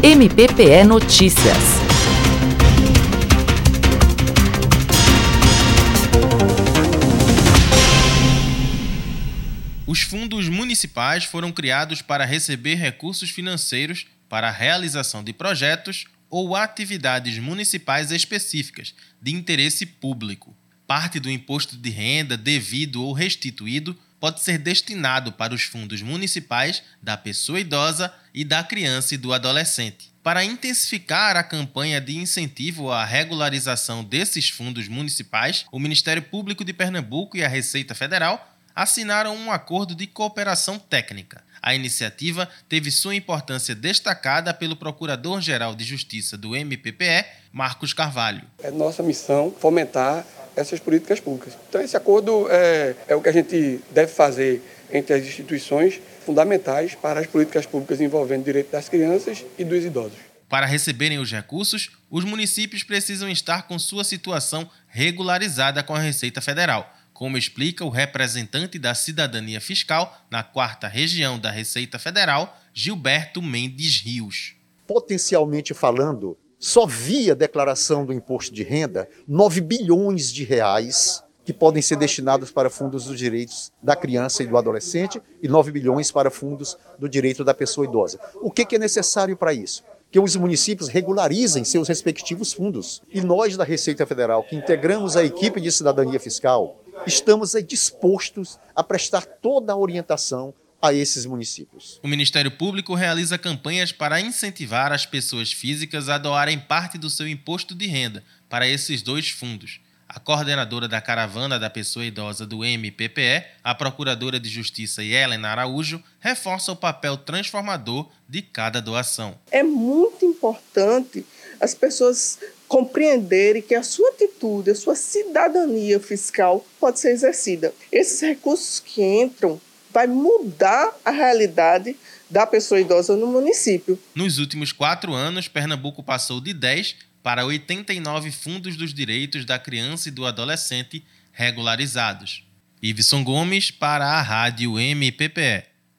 MPPE Notícias. Os fundos municipais foram criados para receber recursos financeiros para a realização de projetos ou atividades municipais específicas de interesse público. Parte do imposto de renda devido ou restituído pode ser destinado para os fundos municipais da pessoa idosa e da criança e do adolescente. Para intensificar a campanha de incentivo à regularização desses fundos municipais, o Ministério Público de Pernambuco e a Receita Federal assinaram um acordo de cooperação técnica. A iniciativa teve sua importância destacada pelo Procurador-Geral de Justiça do MPPE, Marcos Carvalho. É nossa missão fomentar essas políticas públicas. Então, esse acordo é, é o que a gente deve fazer entre as instituições fundamentais para as políticas públicas envolvendo o direito das crianças e dos idosos. Para receberem os recursos, os municípios precisam estar com sua situação regularizada com a Receita Federal, como explica o representante da Cidadania Fiscal na quarta região da Receita Federal, Gilberto Mendes Rios. Potencialmente falando, só via declaração do imposto de renda 9 bilhões de reais que podem ser destinados para fundos dos direitos da criança e do adolescente e 9 bilhões para fundos do direito da pessoa idosa. O que, é necessário para isso? Que os municípios regularizem seus respectivos fundos. E nós da Receita Federal, que integramos a equipe de cidadania fiscal, estamos dispostos a prestar toda a orientação a esses municípios. O Ministério Público realiza campanhas para incentivar as pessoas físicas a doarem parte do seu imposto de renda para esses dois fundos. A coordenadora da caravana da pessoa idosa do MPPE, a procuradora de Justiça Helena Araújo, reforça o papel transformador de cada doação. É muito importante as pessoas compreenderem que a sua atitude, a sua cidadania fiscal pode ser exercida. Esses recursos que entram vai mudar a realidade da pessoa idosa no município. Nos últimos quatro anos, Pernambuco passou de 10 para 89 fundos dos direitos da criança e do adolescente regularizados. Iveson Gomes para a Rádio MPPE.